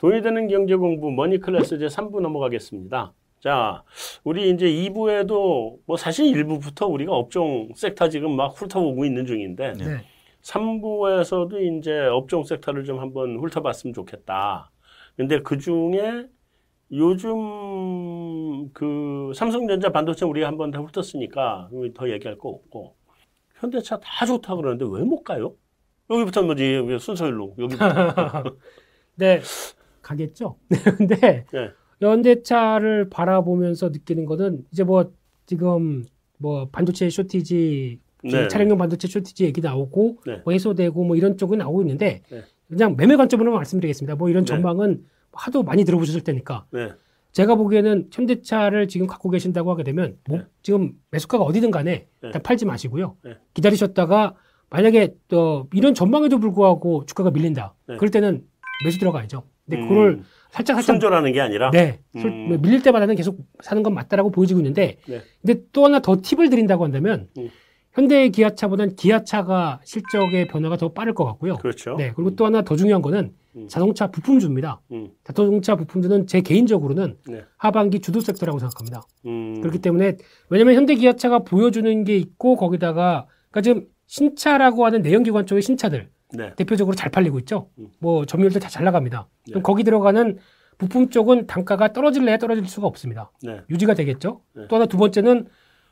돈이 되는 경제 공부 머니 클래스 이제 3부 넘어가겠습니다. 자, 우리 이제 2부에도 뭐 사실 1부부터 우리가 업종 섹터 지금 막 훑어보고 있는 중인데 네. 3부에서도 이제 업종 섹터를 좀 한번 훑어봤으면 좋겠다. 근데 그 중에 요즘 그 삼성전자 반도체 우리가 한번 더 훑었으니까 더 얘기할 거 없고 현대차 다 좋다 그러는데 왜 못 가요? 여기부터 뭐지 순서일로 여기부터 네, 가겠죠. 근데 네. 현대차를 바라보면서 느끼는 거는 이제 뭐 지금 뭐 반도체 쇼티지 네. 차량용 반도체 쇼티지 얘기 나오고 네. 뭐 해소되고 뭐 이런 쪽은 나오고 있는데 네. 그냥 매매 관점으로 말씀드리겠습니다. 뭐 이런 네. 전망은 하도 많이 들어보셨을 테니까 네. 제가 보기에는 현대차를 지금 갖고 계신다고 하게 되면 뭐 네. 지금 매수가가 어디든 간에 네. 일단 팔지 마시고요. 네. 기다리셨다가 만약에 또 이런 전망에도 불구하고 주가가 밀린다. 네. 그럴 때는 매수 들어가야죠. 근데 음, 그거를 살짝 살짝 순조라는 게 아니라 네. 솔- 음. 뭐 밀릴 때마다는 계속 사는 건 맞다라고 보여지고 있는데 네. 근데 또 하나 더 팁을 드린다고 한다면 음. 현대 기아차보단 기아차가 실적의 변화가 더 빠를 것 같고요. 그렇죠. 네. 그리고 또 하나 더 중요한 거는 음. 자동차 부품주입니다. 음, 자동차 부품주는 제 개인적으로는 네. 하반기 주도 섹터라고 생각합니다. 음, 그렇기 때문에 왜냐면 현대 기아차가 보여주는 게 있고 거기다가 그러니까 지금 신차라고 하는 내연기관 쪽의 신차들 네. 대표적으로 잘 팔리고 있죠. 음. 뭐 점유율도 다 잘 나갑니다. 네. 그럼 거기 들어가는 부품 쪽은 단가가 떨어질래야 떨어질 수가 없습니다. 네. 유지가 되겠죠. 네. 또 하나 두 번째는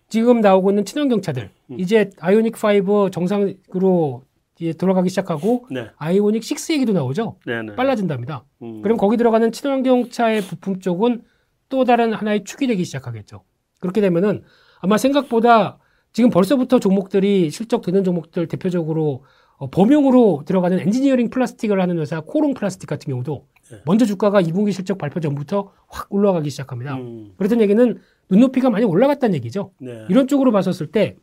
지금 나오고 있는 친환경 차들 음. 이제 아이오닉 5 정상으로 이제 돌아가기 시작하고 네. 아이오닉 6 얘기도 나오죠. 네. 네. 빨라진답니다. 음, 그럼 거기 들어가는 친환경 차의 부품 쪽은 또 다른 하나의 축이 되기 시작하겠죠. 그렇게 되면은 아마 생각보다 지금 벌써부터 종목들이 실적 되는 종목들 대표적으로 어, 범용으로 들어가는 엔지니어링 플라스틱을 하는 회사 코오롱 플라스틱 같은 경우도 네. 먼저 주가가 2분기 실적 발표 전부터 확 올라가기 시작합니다. 음, 그렇다는 얘기는 눈높이가 많이 올라갔다는 얘기죠. 네. 이런 쪽으로 봤었을 때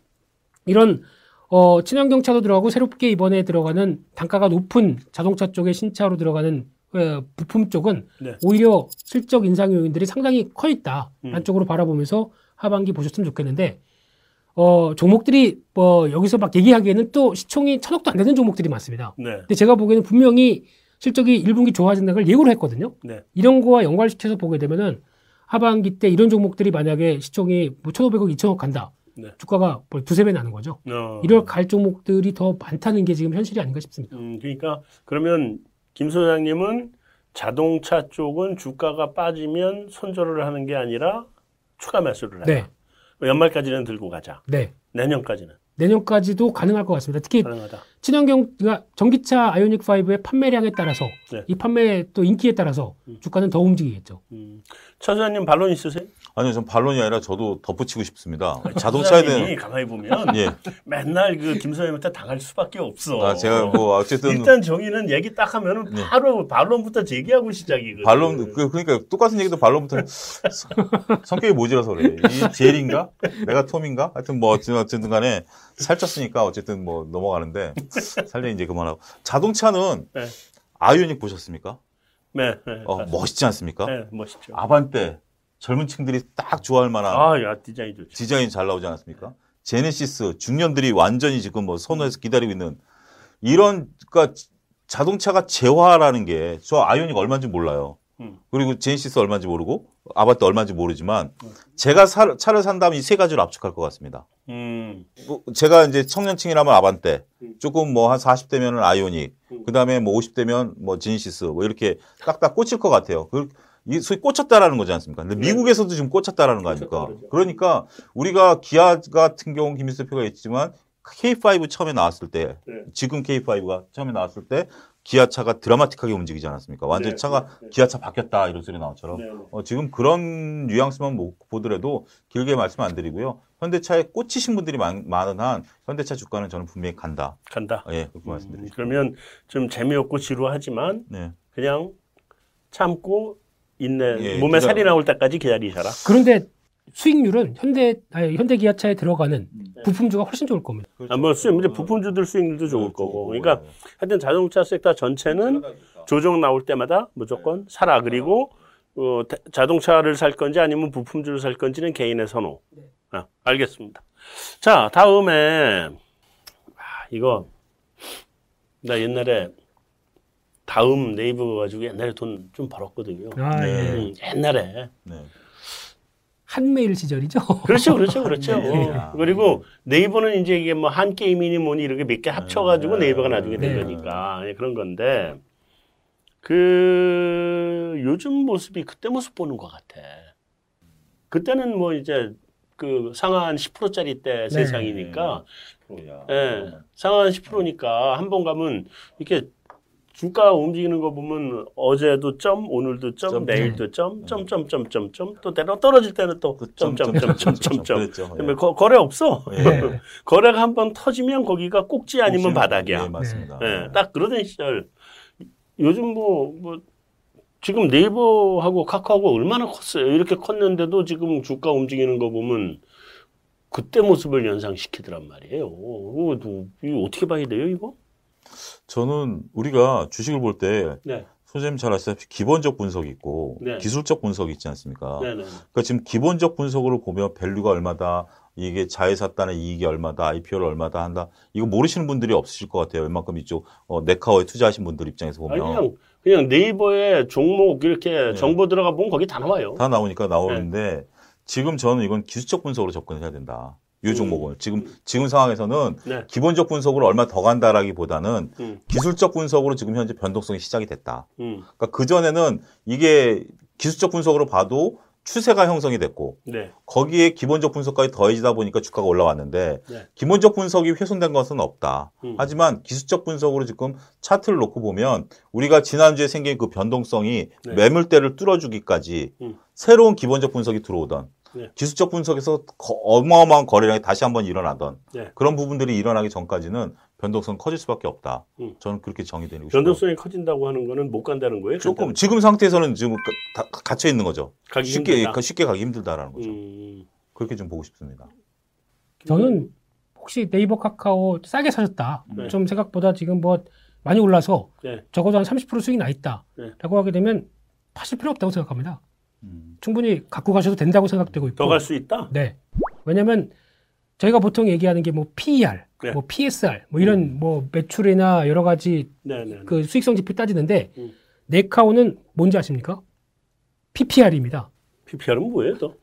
이런 어, 친환경 차도 들어가고 새롭게 이번에 들어가는 단가가 높은 자동차 쪽의 신차로 들어가는 어, 부품 쪽은 네. 오히려 실적 인상 요인들이 상당히 커 있다. 음. 쪽으로 바라보면서 하반기 보셨으면 좋겠는데 어, 종목들이 뭐 여기서 막 얘기하기에는 또 시총이 천억도 안 되는 종목들이 많습니다. 네. 근데 제가 보기에는 분명히 실적이 1분기 좋아진다는 걸 예고를 했거든요. 네. 이런 거와 연관시켜서 보게 되면은 하반기 때 이런 종목들이 만약에 시총이 뭐 1,500억, 2,000억 간다. 네. 주가가 뭐 두세 배 나는 거죠. 어. 이럴 갈 종목들이 더 많다는 게 지금 현실이 아닌가 싶습니다. 음, 그러니까 그러면 김 소장님은 자동차 쪽은 주가가 빠지면 손절을 하는 게 아니라 추가 매수를 해라. 네. 연말까지는 들고 가자. 네. 내년까지는 내년까지도 가능할 것 같습니다. 특히 가능하다. 친환경, 그러니까 전기차 아이오닉 5의 판매량에 따라서 네. 이 판매 또 인기에 따라서 음. 주가는 더 움직이겠죠. 음. 차 소장님 반론 있으세요? 아니요, 전 반론이 아니라 저도 덧붙이고 싶습니다. 자동차에 대한 가만히 보면 예. 맨날 그 김소장님한테 당할 수밖에 없어. 아, 제가 뭐 어쨌든 일단 정의는 얘기 딱 하면은 네. 바로 반론부터 제기하고 시작이거든. 반론 그 그러니까 똑같은 얘기도 반론부터 성격이 모질라서 그래. 이 젤인가? 내가 톰인가? 하여튼 뭐 어쨌든 어쨌든 간에 살쪘으니까 어쨌든 뭐 넘어가는데 살려 이제 그만하고 자동차는 네. 아이오닉 보셨습니까? 네, 네, 어. 멋있지 않습니까? 네, 멋있죠. 아반떼 젊은 층들이 딱 좋아할 만한 아, 야 디자인 좋죠. 디자인 잘 나오지 않았습니까? 제네시스 중년들이 완전히 지금 뭐 선호해서 기다리고 있는 이런 그러니까 자동차가 재화라는 게 저 아이오닉 얼마인지 몰라요. 음. 그리고 제네시스 얼마인지 모르고 아바떼 얼마인지 모르지만 음. 제가 사- 차를 산다면 이 세 가지를 압축할 것 같습니다. 음, 뭐 제가 이제 청년층이라면 아반떼, 음. 조금 뭐 한 40대면은 아이오닉, 음. 그다음에 뭐 50대면 뭐 제네시스 뭐 이렇게 딱딱 꽂힐 것 같아요. 그, 이 소위 꽂혔다라는 거지 않습니까? 근데 네. 미국에서도 지금 꽂혔다라는 거 아닙니까? 꽂혔다 그러죠. 그러니까 우리가 기아 같은 경우 김민수 대표가 있지만 K5 처음에 나왔을 때, 네. 지금 K5가 처음에 나왔을 때 기아차가 드라마틱하게 움직이지 않았습니까? 완전히 네, 차가 네, 네. 기아차 바뀌었다 이런 소리 나왔처럼. 네, 네. 어, 지금 그런 뉘앙스만 못 보더라도 길게 말씀 안 드리고요. 현대차에 꽂히신 분들이 많, 많은 한 현대차 주가는 저는 분명히 간다. 간다. 예, 그렇게 음, 말씀드리죠. 그러면 좀 재미없고 지루하지만 네. 그냥 참고 인내 예, 몸에 기다려. 살이 나올 때까지 기다리셔라. 그런데 수익률은 현대 아니, 현대 기아차에 들어가는 부품주가 훨씬 좋을 겁니다. 아, 뭐 수익 이제 부품주들 수익률도 좋을 거고. 그러니까 하여튼 자동차 섹터 전체는 조정 나올 때마다 무조건 사라. 그리고 어, 대- 자동차를 살 건지 아니면 부품주를 살 건지는 개인의 선호. 아, 알겠습니다. 자, 다음에 아, 이거 나 옛날에 다음 네이버 가지고 옛날에 돈 좀 벌었거든요. 아, 네. 예. 음, 옛날에. 네. 한메일 시절이죠. 그렇죠, 그렇죠, 그렇죠. 네. 어. 그리고 네이버는 이제 이게 뭐 한 게임이니 뭐니 이렇게 몇 개 합쳐가지고 네. 네이버가 나중에 된 네. 거니까 예, 그런 건데 그 요즘 모습이 그때 모습 보는 것 같아. 그때는 뭐 이제 그 상한 10%짜리 때 세상이니까. 예, 상한 10%니까 한 번 가면 이렇게 주가 움직이는 거 보면 어제도 점, 오늘도 점, 점, 내일도 점, 점, 점, 점, 점, 점, 또 때로 떨어질 때는 또 점, 점, 점, 점, 점, 점. 거, 거래 없어. 예. 거래가 한 번 터지면 거기가 꼭지 아니면 바닥이야. 네, 맞습니다. 예, 딱 그러던 시절. 요즘 뭐, 뭐, 지금 네이버하고 카카오가 얼마나 컸어요. 이렇게 컸는데도 지금 주가 움직이는 거 보면 그때 모습을 연상시키더란 말이에요. 이거 어떻게 봐야 돼요, 이거? 저는 우리가 주식을 볼때 네. 소장님 잘 아시다시피 기본적 분석이 있고 네. 기술적 분석이 있지 않습니까? 네네. 그러니까 지금 기본적 분석으로 보면 value가 얼마다, 이게 자회사단의 이익이 얼마다, IPO를 얼마다 한다. 이거 모르시는 분들이 없으실 것 같아요. 웬만큼 이쪽 어, 네카오에 투자하신 분들 입장에서 아니, 보면 그냥, 그냥 네이버에 종목 이렇게 네. 정보 들어가 보면 거기 다 나와요. 다 나오니까 나오는데 네. 지금 저는 이건 기술적 분석으로 접근해야 된다. 이 종목을 지금 지금 상황에서는 네. 기본적 분석으로 얼마 더 간다라기보다는 음, 기술적 분석으로 지금 현재 변동성이 시작이 됐다. 음, 그러니까 그 전에는 이게 기술적 분석으로 봐도 추세가 형성이 됐고 네. 거기에 기본적 분석까지 더해지다 보니까 주가가 올라왔는데 네. 기본적 분석이 훼손된 것은 없다. 음. 하지만 기술적 분석으로 지금 차트를 놓고 보면 우리가 지난주에 생긴 그 변동성이 네. 매물대를 뚫어주기까지 음. 새로운 기본적 분석이 들어오던 네. 기술적 분석에서 거- 어마어마한 거래량이 다시 한번 일어나던 네. 그런 부분들이 일어나기 전까지는 변동성 커질 수밖에 없다. 음. 저는 그렇게 정의되고 싶어요. 변동성이 커진다고 하는 거는 못 간다는 거예요? 조금 지금 상태에서는 지금 가- 다 갇혀 있는 거죠. 가기 쉽게 힘들다. 쉽게 가기 힘들다라는 거죠. 음, 그렇게 좀 보고 싶습니다. 저는 혹시 네이버 카카오 싸게 사셨다. 네. 좀 생각보다 지금 뭐 많이 올라서 네. 적어도 한 30% 수익 나 있다. 네. 라고 하게 되면 파실 필요 없다고 생각합니다. 음. 충분히 갖고 가셔도 된다고 생각되고 있고. 더 갈 수 있다? 네. 왜냐면 저희가 보통 얘기하는 게 뭐 PER, 네. 뭐 PSR, 뭐 이런 뭐 매출이나 여러 가지 네 네. 그 수익성 지표 따지는데 음. 네카오는 뭔지 아십니까? PPR입니다. PPR은 뭐예요, 또?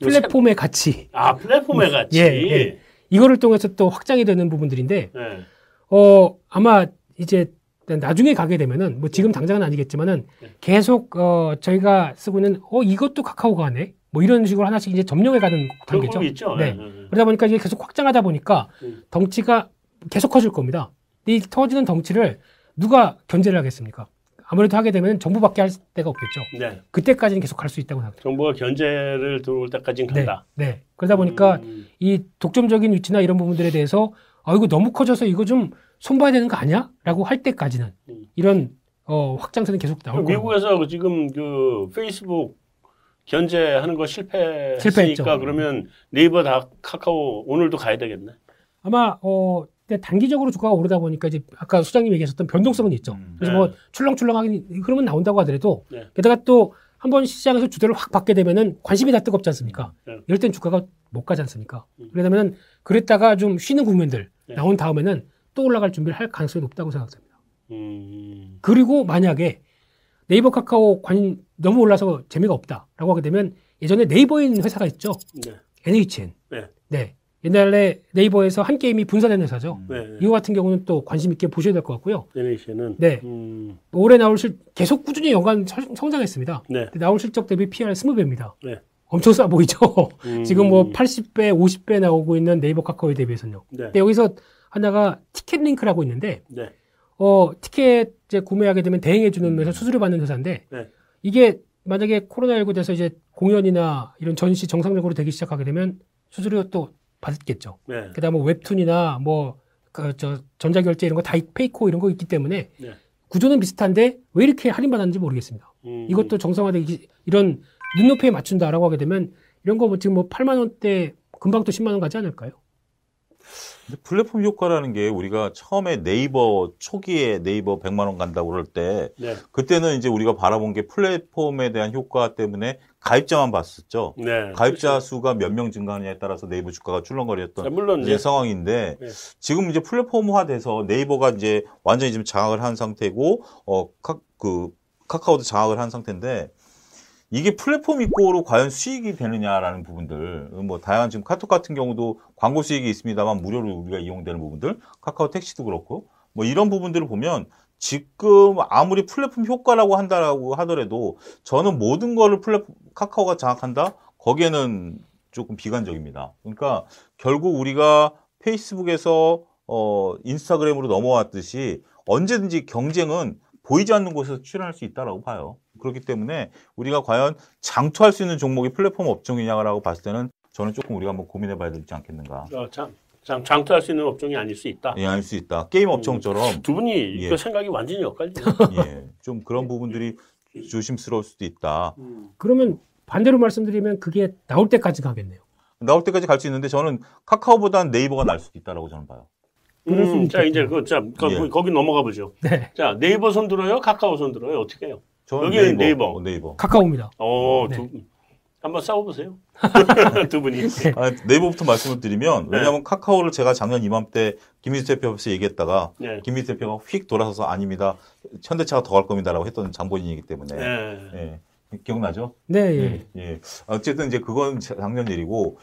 플랫폼의 가치. 아, 플랫폼의 가치. 예, 예. 이거를 통해서 또 확장이 되는 부분들인데 네. 어 아마 이제 나중에 가게 되면은 뭐 지금 당장은 아니겠지만은 네. 계속 어 저희가 쓰고 있는 어 이것도 카카오가 하네 뭐 이런 식으로 하나씩 이제 점령해 가는 단계죠. 거 있죠. 네. 네. 네. 그러다 보니까 이게 계속 확장하다 보니까 음. 덩치가 계속 커질 겁니다. 이 터지는 덩치를 누가 견제를 하겠습니까? 아무래도 하게 되면 정부밖에 할 데가 없겠죠. 네. 그때까지는 계속 갈 수 있다고 생각해요. 정부가 견제를 들어올 때까지는 네, 간다. 네. 그러다 보니까 음, 이 독점적인 위치나 이런 부분들에 대해서 아 이거 너무 커져서 이거 좀 손봐야 되는 거 아니야? 라고 할 때까지는 음. 이런 어, 확장세는 계속 나올 거예요. 미국에서 그 지금 그 페이스북 견제하는 거 실패했으니까 실패했죠. 그러면 네이버 다 카카오 오늘도 가야 되겠네. 아마 어 근데 단기적으로 주가가 오르다 보니까 이제 아까 수장님 얘기하셨던 변동성은 있죠. 음. 그래서 네. 뭐 출렁출렁하긴 그러면 나온다고 하더라도 네. 게다가 또 한 번 시장에서 주도를 확 받게 되면은 관심이 다 뜨겁지 않습니까? 네. 이럴 땐 주가가 못 가지 않습니까? 음. 그러다면은 그랬다가 좀 쉬는 국면들 네. 나온 다음에는 또 올라갈 준비를 할 가능성이 높다고 생각합니다. 음, 그리고 만약에 네이버 카카오 관 너무 올라서 재미가 없다라고 하게 되면 예전에 네이버인 회사가 있죠. 네. NHN. 네. 네. 옛날에 네이버에서 한 게임이 분사된 회사죠. 음. 네. 이거 같은 경우는 또 관심 있게 보셔야 될 것 같고요. 네네시는 네. 음, 올해 나올 실 계속 꾸준히 연간 설- 성장했습니다. 네. 나올 실적 대비 PR 20배입니다. 네. 엄청 싸 보이죠? 음, 지금 뭐 80배, 50배 나오고 있는 네이버 카카오에 대비해서는요. 네. 근데 여기서 하나가 티켓 링크라고 있는데 네. 어, 티켓 이제 구매하게 되면 대행해 주는 회사 수수료 받는 회사인데 네. 이게 만약에 코로나19 돼서 이제 공연이나 이런 전시 정상적으로 되기 시작하게 되면 수수료 또 받겠죠. 네. 그다음에 웹툰이나 뭐 그 저 전자결제 이런 거다 페이코 이런 거 있기 때문에 네. 구조는 비슷한데 왜 이렇게 할인 받았는지 모르겠습니다. 음, 이것도 정상화되기 이런 눈높이에 맞춘다라고 하게 되면 이런 거뭐 지금 뭐 8만 원대 금방 또 10만 원 가지 않을까요? 플랫폼 효과라는 게 우리가 처음에 네이버 초기에 네이버 100만 원 간다고 그럴 때 네. 그때는 이제 우리가 바라본 게 플랫폼에 대한 효과 때문에 가입자만 봤었죠. 네. 가입자 수가 몇 명 증가하느냐에 따라서 네이버 주가가 자, 출렁거렸던 물론 이제 이제 상황인데 네. 지금 이제 플랫폼화돼서 네이버가 이제 완전히 지금 장악을 한 상태고 어그 카카오도 장악을 한 상태인데 이게 플랫폼 입고로 과연 수익이 되느냐라는 부분들 뭐 다양한 지금 카톡 같은 경우도 광고 수익이 있습니다만 무료로 우리가 이용되는 부분들 카카오 택시도 그렇고 뭐 이런 부분들을 보면 지금 아무리 플랫폼 효과라고 한다라고 하더라도 저는 모든 거를 플랫폼 카카오가 장악한다 거기에는 조금 비관적입니다. 그러니까 결국 우리가 페이스북에서 어 인스타그램으로 넘어왔듯이 언제든지 경쟁은 보이지 않는 곳에서 출현할 수 있다라고 봐요. 그렇기 때문에 우리가 과연 장투할 수 있는 종목이 플랫폼 업종이냐라고 봤을 때는 저는 조금 우리가 한번 고민해 봐야 되지 않겠는가. 어, 장, 장, 장투할 수 있는 업종이 아닐 수 있다. 예, 알수 있다. 게임 업종처럼 두 분이 예. 그 생각이 완전히 엇갈리네. 예, 좀 그런 부분들이 조심스러울 수도 있다. 그러면 반대로 말씀드리면 그게 나올 때까지 가겠네요. 나올 때까지 갈 수 있는데 저는 카카오보다는 네이버가 날 수도 있다라고 저는 봐요. 그럴 수 음, 자 있겠군요. 이제 그, 자, 거, 예. 거기 넘어가 보죠. 네. 자 네이버 손 들어요, 카카오 손 들어요. 어떻게 해요? 저는 여기는 네이버. 어, 네이버. 카카오입니다. 어, 네. 두, 한번 싸워보세요. 두 분이. 아, 네이버부터 말씀을 드리면 네. 왜냐하면 카카오를 제가 작년 이맘때 김민수 대표 앞에서 얘기했다가 네. 김민수 대표가 휙 돌아서서 아닙니다. 현대차가 더 갈 겁니다라고 했던 장본인이기 때문에 네. 예. 기억나죠? 네, 예. 예. 어쨌든 이제 그건 작년 일이고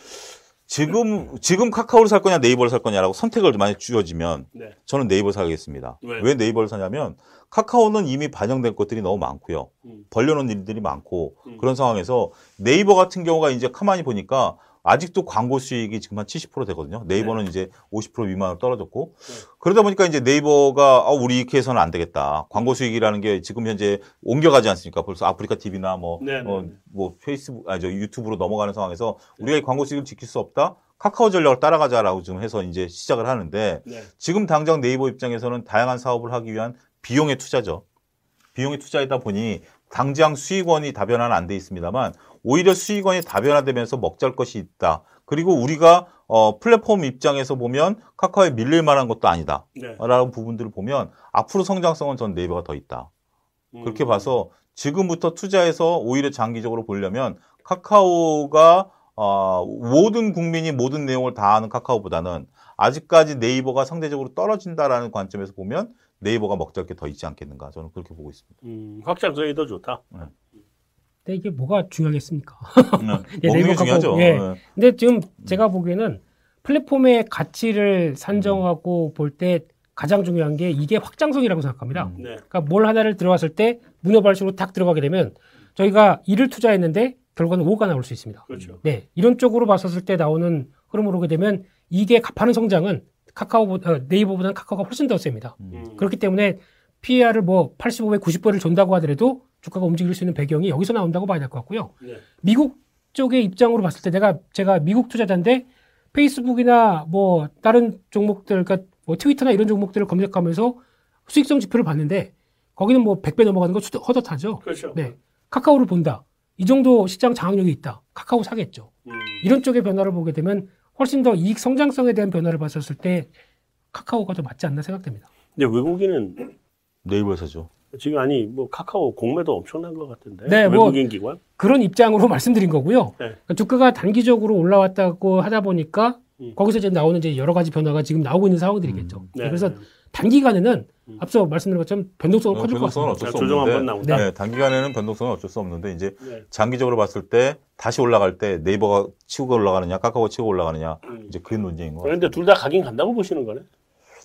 지금 지금 카카오를 살 거냐 네이버를 살 거냐라고 선택을 만약 주어지면 네. 저는 네이버 사겠습니다. 왜? 왜 네이버를 사냐면 카카오는 이미 반영된 것들이 너무 많고요. 음. 벌려놓은 일들이 많고 음. 그런 상황에서 네이버 같은 경우가 이제 가만히 보니까 아직도 광고 수익이 지금 한 70% 되거든요. 네이버는 이제 50% 미만으로 떨어졌고 네. 그러다 보니까 이제 네이버가 아, 우리 이렇게 해서는 안 되겠다. 광고 수익이라는 게 지금 현재 옮겨가지 않습니까? 벌써 아프리카 TV나 뭐, 네, 네, 어, 네. 뭐 페이스북, 아, 저 유튜브로 넘어가는 상황에서 우리가 이 광고 수익을 지킬 수 없다. 카카오 전략을 따라가자라고 지금 해서 이제 시작을 하는데 네. 지금 당장 네이버 입장에서는 다양한 사업을 하기 위한 비용의 투자죠. 비용의 투자이다 보니 당장 수익원이 다변화는 안 돼 있습니다만 오히려 수익원이 다변화되면서 먹잘 것이 있다. 그리고 우리가 어, 플랫폼 입장에서 보면 카카오에 밀릴 만한 것도 아니다. 네. 라는 부분들을 보면 앞으로 성장성은 전 네이버가 더 있다. 그렇게 음. 봐서 지금부터 투자해서 오히려 장기적으로 보려면 카카오가 어, 모든 국민이 모든 내용을 다 아는 카카오보다는 아직까지 네이버가 상대적으로 떨어진다라는 관점에서 보면 네이버가 먹잘 게 더 있지 않겠는가 저는 그렇게 보고 있습니다. 음, 확장성이 더 좋다. 근데 이게 뭐가 중요하겠습니까? 네. 예, 먹는 게 네이버 중요하죠. 카카오, 예. 네. 근데 지금 제가 보기에는 플랫폼의 가치를 산정하고 볼때 가장 중요한 게 이게 확장성이라고 생각합니다. 음. 네. 그러니까 뭘 하나를 들어갔을 때 문어발식으로 딱 들어가게 되면 저희가 1을 투자했는데 결과는 5가 나올 수 있습니다. 그렇죠. 네. 이런 쪽으로 봤었을 때 나오는 흐름으로 오게 되면 이게 갚하는 성장은 카카오보다, 어, 네이버보다는 카카오가 훨씬 더 셉니다. 음. 그렇기 때문에 PER을 뭐 85배, 90배를 준다고 하더라도 주가가 움직일 수 있는 배경이 여기서 나온다고 봐야 될 것 같고요. 네. 미국 쪽의 입장으로 봤을 때 내가 제가 미국 투자자인데 페이스북이나 뭐 다른 종목들 그러니까 뭐 트위터나 이런 종목들을 검색하면서 수익성 지표를 봤는데 거기는 뭐 100배 넘어가는 거 추- 허젓하죠. 그렇죠. 네. 카카오를 본다. 이 정도 시장 장악력이 있다. 카카오 사겠죠. 음. 이런 쪽의 변화를 보게 되면 훨씬 더 이익 성장성에 대한 변화를 봤었을 때 카카오가 더 맞지 않나 생각됩니다. 근데 외국인은 네이버 사죠. 지금 아니 뭐 카카오 공매도 엄청난 것 같은데 네, 뭐- 외국인 기관 그런 입장으로 말씀드린 거고요. 네. 그러니까 주가가 단기적으로 올라왔다고 하다 보니까 음. 거기서 이제 나오는 이제 여러 가지 변화가 지금 나오고 있는 상황들이겠죠. 네. 그래서 단기간에는 음. 앞서 말씀드린 것처럼 변동성은 어, 커질 것 변동성은 같습니다. 어쩔 수 조정 없는데 한번 나온다. 네, 단기간에는 변동성은 어쩔 수 없는데 이제 네. 장기적으로 봤을 때 다시 올라갈 때 네이버가 치고 올라가느냐 카카오가 치고 올라가느냐 음. 이제 그게 논쟁인 것 같아요. 그런데 둘 다 가긴 간다고 보시는 거네.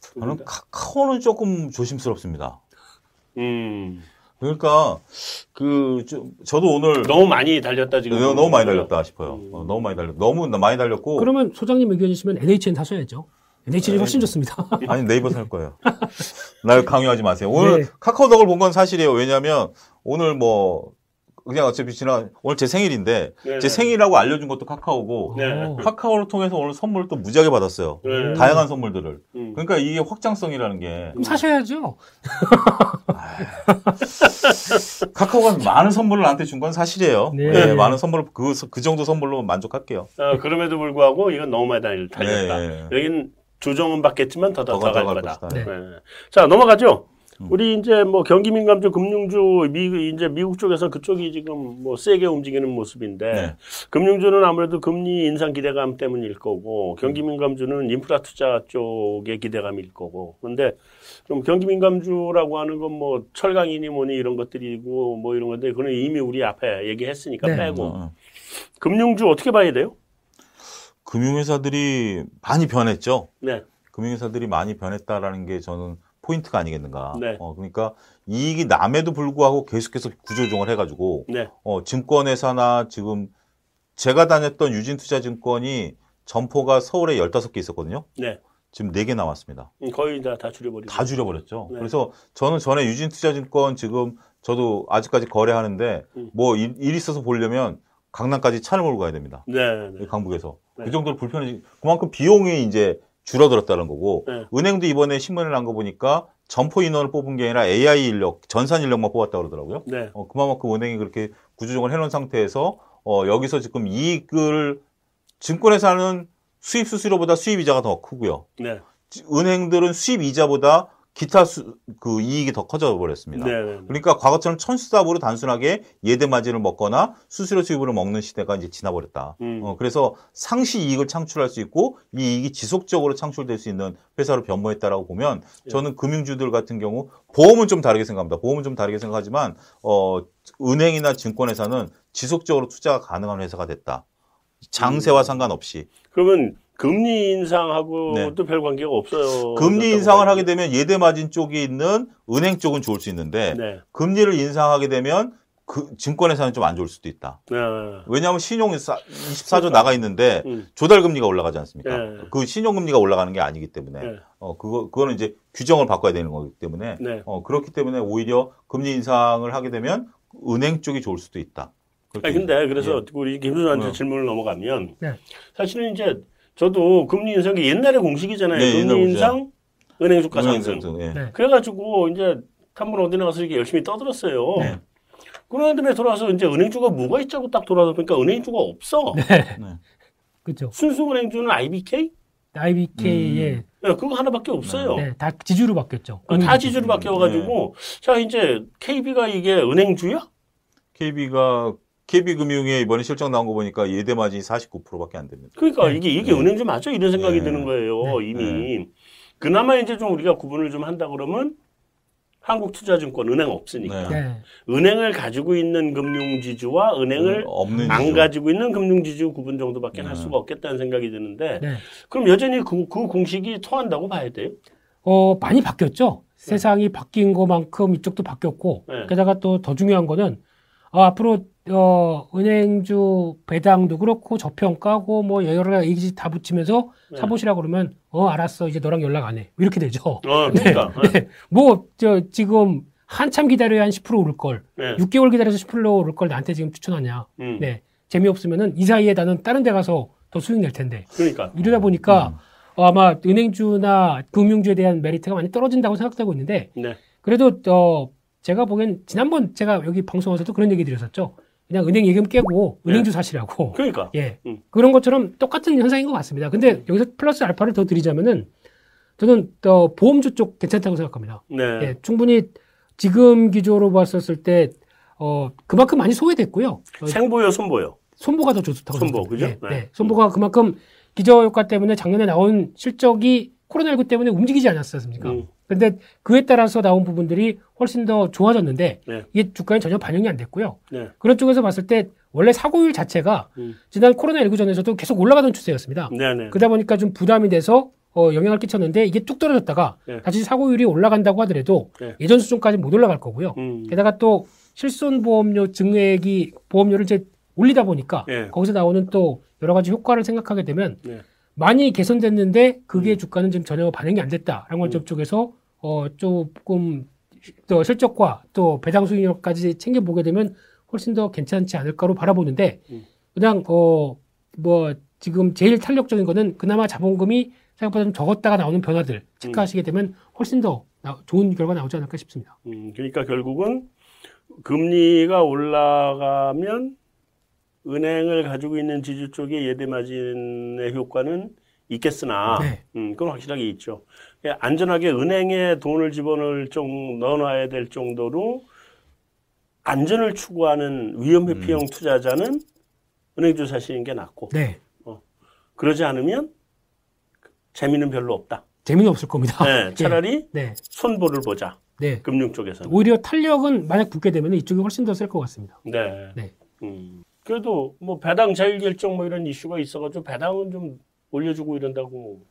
둘 저는 다? 카카오는 조금 조심스럽습니다. 음. 그러니까 그 좀, 저도 오늘 너무 많이 달렸다 지금. 너무, 너무 많이 달렸다 싶어요. 음. 어, 너무 많이 달렸. 너무 많이 달렸고 그러면 소장님 의견이시면 NHN 사셔야죠. NHN이 네. 훨씬 좋습니다. 아니 네이버 살 거예요. 날 강요하지 마세요. 오늘 네. 카카오덕을 본 건 사실이에요. 왜냐하면 오늘 뭐 그냥 어차피 지난 오늘 제 생일인데 네, 제 네. 생일이라고 알려준 것도 카카오고 네. 어. 카카오를 통해서 오늘 선물을 또 무지하게 받았어요. 네. 다양한 선물들을. 음. 그러니까 이게 확장성이라는 게 그럼 사셔야죠. 카카오가 많은 선물을 나한테 준 건 사실이에요. 네. 네, 많은 선물 그, 그 정도 선물로 만족할게요. 어, 그럼에도 불구하고 이건 너무 많이 달- 달렸다. 네, 네. 여기는 조정은 받겠지만 더더 더갈갈 거다. 것이다. 네. 네. 자 넘어가죠. 음. 우리 이제 뭐 경기 민감주 금융주 미 이제 미국 쪽에서 그쪽이 지금 뭐 세게 움직이는 모습인데 네. 금융주는 아무래도 금리 인상 기대감 때문일 거고 경기 민감주는 인프라 투자 쪽의 기대감일 거고 근데 좀 경기 민감주라고 하는 건 뭐 철강이니 뭐니 이런 것들이고 뭐 이런 건데 그거는 이미 우리 앞에 얘기했으니까 네. 빼고 어, 어. 금융주 어떻게 봐야 돼요? 금융회사들이 많이 변했죠. 네, 금융회사들이 많이 변했다라는 게 저는 포인트가 아니겠는가. 네. 어, 그러니까 이익이 남에도 불구하고 계속해서 구조조정을 해가지고 네, 어, 증권회사나 지금 제가 다녔던 유진투자증권이 점포가 서울에 15개 있었거든요. 네. 지금 4개 남았습니다. 음, 거의 다, 다 줄여버리고. 다 줄여버렸죠. 네. 그래서 저는 전에 유진투자증권 지금 저도 아직까지 거래하는데 음. 뭐일 있어서 보려면 강남까지 차를 몰고 가야 됩니다. 네, 네. 강북에서. 네. 그 정도로 불편해지, 그만큼 비용이 이제 줄어들었다는 거고, 네. 은행도 이번에 신문을 난 거 보니까 점포 인원을 뽑은 게 아니라 AI 인력, 전산 인력만 뽑았다고 그러더라고요. 네. 어, 그만큼 은행이 그렇게 구조조정을 해놓은 상태에서, 어, 여기서 지금 이익을, 증권회사는 수입 수수료보다 수입 이자가 더 크고요. 네. 은행들은 수입 이자보다 기타 수, 그 이익이 더 커져 버렸습니다. 네. 네. 그러니까 과거처럼 천수답으로 단순하게 예대 마진을 먹거나 수수료 수입으로 먹는 시대가 이제 지나버렸다. 음. 어, 그래서 상시 이익을 창출할 수 있고 이 이익이 지속적으로 창출될 수 있는 회사로 변모했다라고 보면 예. 저는 금융주들 같은 경우 보험은 좀 다르게 생각합니다. 보험은 좀 다르게 생각하지만 어, 은행이나 증권회사는 지속적으로 투자가 가능한 회사가 됐다. 음. 장세와 상관없이 그러면 금리 인상하고도 별 관계가 없어요. 네. 금리 인상을 하게 되면 예대 마진 쪽에 있는 은행 쪽은 좋을 수 있는데 네. 금리를 인상하게 되면 그 증권회사는 좀 안 좋을 수도 있다. 네. 왜냐하면 신용이 24조 나가 있는데 음. 조달 금리가 올라가지 않습니까? 네. 그 신용 금리가 올라가는 게 아니기 때문에 네. 어 그거 그거는 이제 규정을 바꿔야 되는 거기 때문에 네. 어 그렇기 때문에 오히려 금리 인상을 하게 되면 은행 쪽이 좋을 수도 있다. 아니, 근데 그래서 예. 우리 김수환한테 어. 질문을 넘어가면 네. 사실은 이제 저도 금리 인상이 옛날에 공식이잖아요. 네, 금리 인상, 은행 주가 상승. 상승, 예. 네. 그래가지고 이제 탐문 어디 나가서 이렇게 열심히 떠들었어요. 네. 그러는 다음에 돌아와서 이제 은행주가 뭐가 있자고 딱 돌아서 보니까 은행주가 없어. 그렇죠. 순수 은행주는 IBK? IBK의 네, 그거 하나밖에 없어요. 네, 다 지주로 바뀌었죠. 어, 다 지주로 바뀌어가지고 자 이제 KB가 이게 은행주야? KB가 KB금융에 이번에 실적 나온 거 보니까 예대 마진이 49%밖에 안 됩니다. 그러니까 네. 이게 이게 네. 은행주 맞죠? 이런 생각이 네. 드는 거예요 네. 이미. 그나마 이제 좀 우리가 구분을 좀 한다 그러면 한국투자증권 은행 없으니까 네. 네. 은행을 가지고 있는 금융지주와 은행을 없는 안 지주. 가지고 있는 금융지주 구분 정도밖에 할 네. 수가 없겠다는 생각이 드는데 네. 그럼 여전히 그, 그 공식이 통한다고 봐야 돼요? 어, 많이 바뀌었죠. 세상이 바뀐 것만큼 이쪽도 바뀌었고, 네. 게다가 또 더 중요한 거는, 어, 앞으로, 어, 은행주 배당도 그렇고, 저평가고, 뭐, 여러 가지 얘기 다 붙이면서 네. 사보시라 그러면, 어, 알았어. 이제 너랑 연락 안 해. 이렇게 되죠. 어, 그러니까. 네. 뭐, 저, 지금 한참 기다려야 한 10% 오를 걸, 네. 6개월 기다려서 10% 오를 걸 나한테 지금 추천하냐. 음, 네. 재미없으면은 이 사이에 나는 다른 데 가서 더 수익 낼 텐데. 그러니까. 이러다 보니까 어, 아마 은행주나 금융주에 대한 메리트가 많이 떨어진다고 생각되고 있는데 네. 그래도 어, 제가 보기엔 지난번 제가 여기 방송에서도 그런 얘기 드렸었죠. 그냥 은행 예금 깨고 은행주 사시라고. 그러니까. 예. 음. 그런 것처럼 똑같은 현상인 것 같습니다. 근데 여기서 플러스 알파를 더 드리자면은 저는 어, 보험주 쪽 괜찮다고 생각합니다. 네. 예, 충분히 지금 기조로 봤었을 때 어, 그만큼 많이 소외됐고요. 어, 생보여, 손보여. 손보가 더 좋다고 손보, 생각합니다. 그죠? 네, 네. 네. 손보가 그만큼 기저 효과 때문에 작년에 나온 실적이 코로나19 때문에 움직이지 않았습니까? 음. 근데 그에 따라서 나온 부분들이 훨씬 더 좋아졌는데 네. 이게 주가에 전혀 반영이 안 됐고요. 네. 그런 쪽에서 봤을 때 원래 사고율 자체가 음. 지난 코로나19 전에서도 계속 올라가던 추세였습니다. 네네. 그러다 보니까 좀 부담이 돼서 어, 영향을 끼쳤는데 이게 뚝 떨어졌다가 네. 다시 사고율이 올라간다고 하더라도 네. 예전 수준까지 못 올라갈 거고요. 음. 게다가 또 실손 보험료 증액이 보험료를 이제 올리다 보니까 네. 거기서 나오는 또 여러 가지 효과를 생각하게 되면 네. 많이 개선됐는데 그게 음. 주가는 지금 전혀 반영이 안 됐다라는 걸 음. 쪽에서 어 조금 또 실적과 또 배당 수익률까지 챙겨 보게 되면 훨씬 더 괜찮지 않을까로 바라보는데 음. 그냥 어 뭐 지금 제일 탄력적인 거는 그나마 자본금이 생각보다 좀 적었다가 나오는 변화들 체크하시게 되면 훨씬 더 나- 좋은 결과 나오지 않을까 싶습니다. 음, 그러니까 결국은 금리가 올라가면 은행을 가지고 있는 지주 쪽의 예대 마진의 효과는 있겠으나 네. 음, 그건 확실하게 있죠. 예, 안전하게 은행에 돈을 집어넣을 정 넣어놔야 될 정도로 안전을 추구하는 위험 회피형 투자자는 은행주 사시는 게 낫고 네. 그러지 않으면 재미는 별로 없다. 재미는 없을 겁니다. 네, 차라리 네. 손보를 보자. 네. 금융 쪽에서는. 오히려 탄력은 만약 붙게 되면 이쪽이 훨씬 더 셀 것 같습니다. 네. 네. 음. 그래도 뭐 배당 자율 결정 뭐 이런 이슈가 있어가지고 배당은 좀 올려주고 이런다고.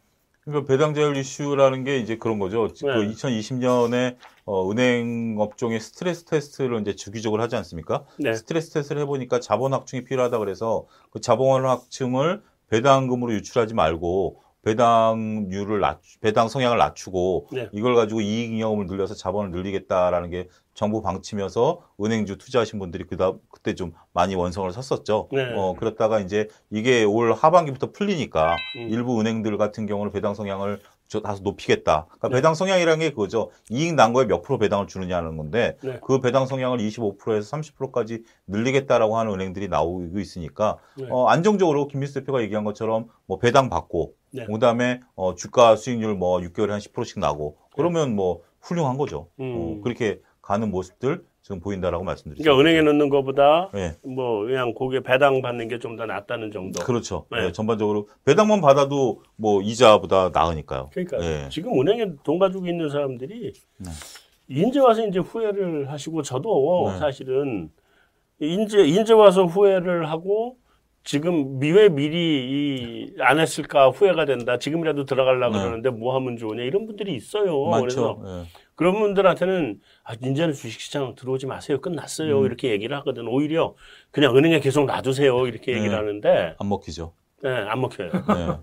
그러니까 배당 자율 이슈라는 게 이제 그런 거죠. 그 네. 2020년에 어, 은행 업종의 스트레스 테스트를 이제 주기적으로 하지 않습니까? 네. 스트레스 테스트를 해보니까 자본 확충이 필요하다 그래서 그 자본 확충을 배당금으로 유출하지 말고 배당률을 낮, 배당 성향을 낮추고 네. 이걸 가지고 이익 이익을 늘려서 자본을 늘리겠다라는 게 정부 방침이어서 은행주 투자하신 분들이 그다 그때 좀 많이 원성을 섰었죠. 네. 어 그렇다가 이제 이게 올 하반기부터 풀리니까 음. 일부 은행들 같은 경우는 배당 성향을 저 다소 높이겠다. 그러니까 네. 배당 성향이라는 게 그거죠. 이익 난 거에 몇 프로 배당을 주느냐는 건데 네. 그 배당 성향을 25%에서 30%까지 늘리겠다라고 하는 은행들이 나오고 있으니까 네. 어, 안정적으로 김민수 대표가 얘기한 것처럼 뭐 배당 받고 네. 그다음에 어, 주가 수익률 뭐 6개월에 한 10%씩 나고 그러면 뭐 훌륭한 거죠. 음. 어, 그렇게 가는 모습들 지금 보인다라고 말씀드리죠. 그러니까 은행에 넣는 것보다 네. 뭐 그냥 거기에 배당 받는 게 좀 더 낫다는 정도. 그렇죠. 네. 네, 전반적으로 배당만 받아도 뭐 이자보다 나으니까요. 그러니까 네. 지금 은행에 돈 가지고 있는 사람들이 네. 인제 와서 이제 후회를 하시고 저도 네. 사실은 인제 인제 와서 후회를 하고 지금 미왜 미리 이 안 했을까 후회가 된다. 지금이라도 들어가려고 네. 그러는데 뭐 하면 좋으냐 이런 분들이 있어요. 많죠. 그래서 예. 그런 분들한테는 아, 이제는 주식시장 들어오지 마세요. 끝났어요. 음. 이렇게 얘기를 하거든. 오히려 그냥 은행에 계속 놔두세요. 이렇게 얘기를 네. 하는데 안 먹히죠. 네, 안 먹혀요. 네.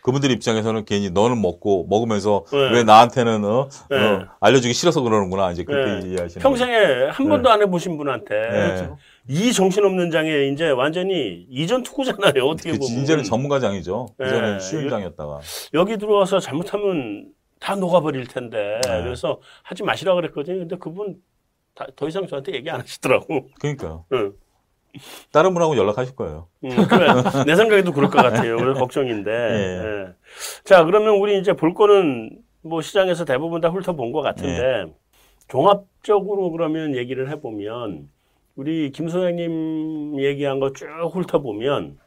그분들 입장에서는 괜히 너는 먹고 먹으면서 네. 왜 나한테는 어, 네. 어, 알려주기 싫어서 그러는구나 이제 그렇게 네. 이해하시는 평생에 한 번도 안 해보신 분한테 네. 이 정신없는 장에 이제 완전히 이전 투구잖아요. 어떻게 그 보면. 이제는 전문가장이죠. 네. 그전에는 쉬운장이었다가 여기 들어와서 잘못하면 다 녹아버릴 텐데. 네. 그래서 하지 마시라 그랬거든요. 근데 그분 다- 더 이상 저한테 얘기 안 하시더라고. 그러니까요. 응. 다른 분하고 연락하실 거예요. 음, 그래. 내 생각에도 그럴 것 같아요. 그래서 걱정인데. 예. 예. 자, 그러면 우리 이제 볼 거는 뭐 시장에서 대부분 다 훑어본 것 같은데, 예. 종합적으로 그러면 얘기를 해보면, 우리 김 소장님 얘기한 거 쭉 훑어보면,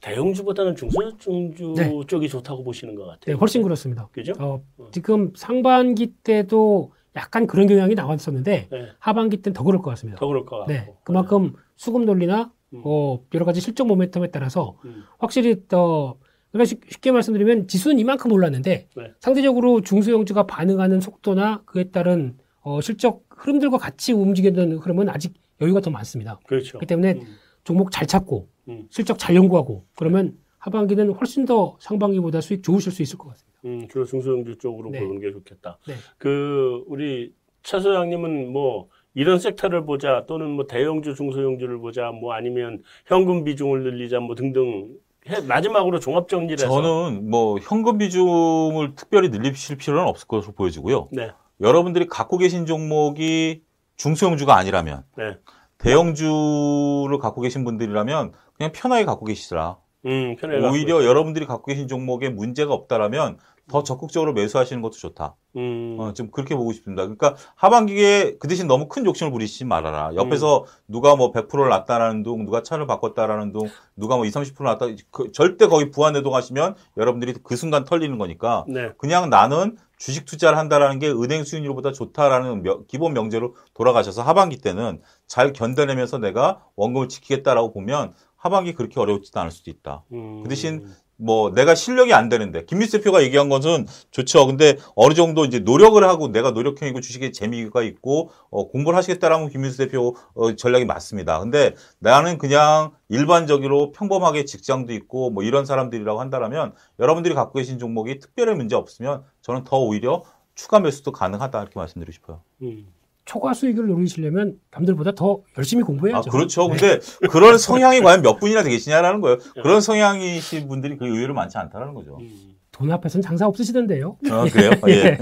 대형주보다는 중소형주 네. 쪽이 좋다고 보시는 것 네, 같아요. 훨씬 그렇습니다. 그죠? 어, 지금 상반기 때도 약간 그런 경향이 나왔었는데 네. 하반기 때는 더 그럴 것 같습니다. 더 그럴 것 같고. 네, 그만큼 수급 논리나 음. 어, 여러 가지 실적 모멘텀에 따라서 음. 확실히 더 그러니까 쉽- 쉽게 말씀드리면 지수는 이만큼 올랐는데 네. 상대적으로 중소형주가 반응하는 속도나 그에 따른 어, 실적 흐름들과 같이 움직이는 흐름은 아직 여유가 더 많습니다. 그렇죠. 그렇기 때문에 음. 종목 잘 찾고 음. 실적 잘 연구하고 그러면 하반기는 훨씬 더 상반기보다 수익 좋으실 수 있을 것 같습니다. 음, 주로 중소형주 쪽으로 네. 보는 게 좋겠다. 네. 그 우리 최 소장님은 뭐 이런 섹터를 보자 또는 뭐 대형주 중소형주를 보자 뭐 아니면 현금 비중을 늘리자 뭐 등등 해, 마지막으로 종합 정리를 해서 저는 뭐 현금 비중을 특별히 늘리실 필요는 없을 것으로 보여지고요. 네. 여러분들이 갖고 계신 종목이 중소형주가 아니라면 네. 대형주를 갖고 계신 분들이라면 그냥 편하게 갖고 계시더라. 음, 편하게 오히려 여러분들이 갖고 계신 종목에 문제가 없다라면 더 적극적으로 매수하시는 것도 좋다. 있- 음. 어, 좀 그렇게 보고 싶습니다. 그러니까 하반기에 그 대신 너무 큰 욕심을 부리시지 말아라. 옆에서 누가 뭐 100%를 놨다라는 둥, 누가 차를 바꿨다라는 둥, 누가 뭐 20, 30% 놨다. 그 절대 거기 부안해동 하시면 여러분들이 그 순간 털리는 거니까 네. 그냥 나는 주식 투자를 한다라는 게 은행 수익률보다 좋다라는 명- 기본 명제로 돌아가셔서 하반기 때는 잘 견뎌내면서 내가 원금을 지키겠다라고 보면 하반기 그렇게 어려웠지도 않을 수도 있다. 음. 그 대신 뭐 내가 실력이 안 되는데 김민수 대표가 얘기한 것은 좋죠. 근데 어느 정도 이제 노력을 하고 내가 노력형이고 주식에 재미가 있고 어, 공부를 하시겠다라면 김민수 대표 어, 전략이 맞습니다. 근데 나는 그냥 일반적으로 평범하게 직장도 있고 뭐 이런 사람들이라고 한다라면 여러분들이 갖고 계신 종목이 특별히 문제 없으면 저는 더 오히려 추가 매수도 가능하다 이렇게 말씀드리고 싶어요. 음. 초과 수익을 노리시려면 남들보다 더 열심히 아, 공부해야죠. 그렇죠. 네. 근데 그런 성향이 과연 몇 분이나 되시냐라는 거예요. 그런 성향이신 분들이 그 의외로 많지 않다라는 거죠. 음. 돈 앞에서는 장사 없으시던데요. 아, 그래요? 예.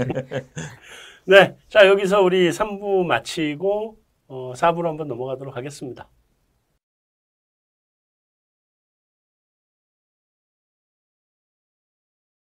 네. 자, 여기서 우리 3부 마치고 어, 4부로 한번 넘어가도록 하겠습니다.